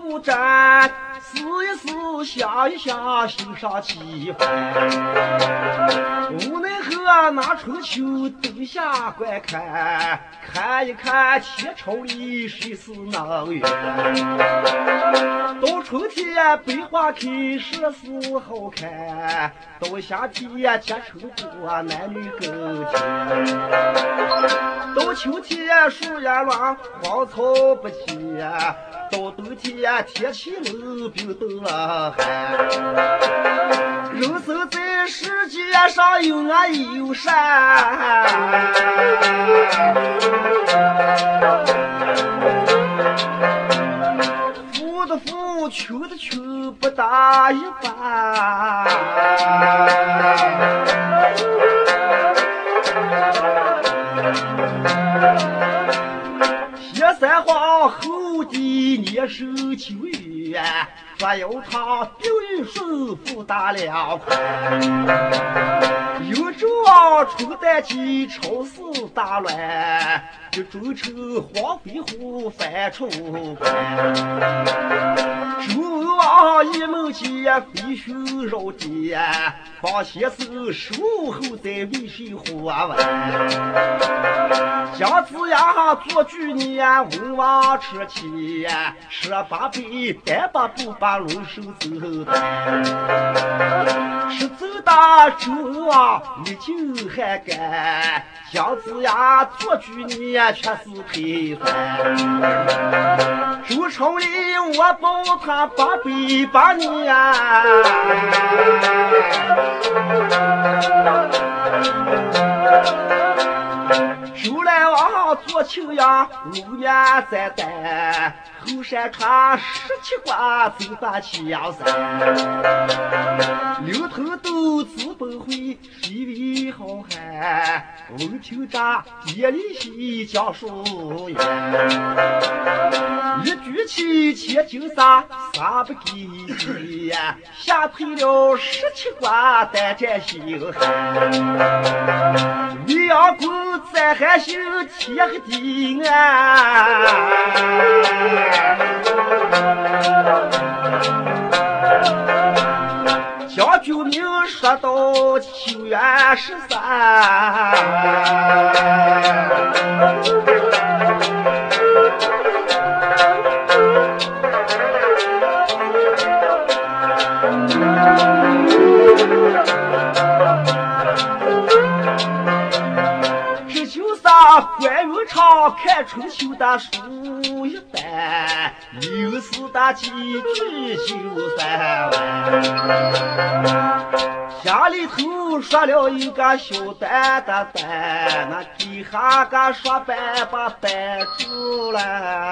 不展，思一思，想一想，心上气烦。无奈何拿春秋冬夏观看，看一看天朝里谁是能圆？到春天百花开，设施好看；到夏天结成果，男女更甜。到秋天树叶乱，荒草不见；到冬天天气冷，冰冻了寒。人生在世界上有爱有善。富的富，穷的穷，不大一般。皇后的年寿久远，专有他病与顺，福大两宽。有周王春旦季，朝事大乱，这周成黄飞虎翻出关。周文王一梦见飞熊绕地，方先生守候在渭水河湾。姜子牙做举年，文王吃气，十八辈单把布把龙首走断。是走大周王历经汉干，姜子牙做举年却是推算。周朝里我保他八百八年。王做青阳，五年再担，后山川十七关，走断江山。六头豆，自本回，水里好汉，闻听着夜里西讲书言。一举起千金沙，啥不给你？吓退了十七关，胆战心寒。李阳公在汉兴，天和地安。将军名说到九月十三。关云长看春秋的书一般，刘四的几句就算完。家里头说了一个小蛋的蛋，那底下个说板把板住了。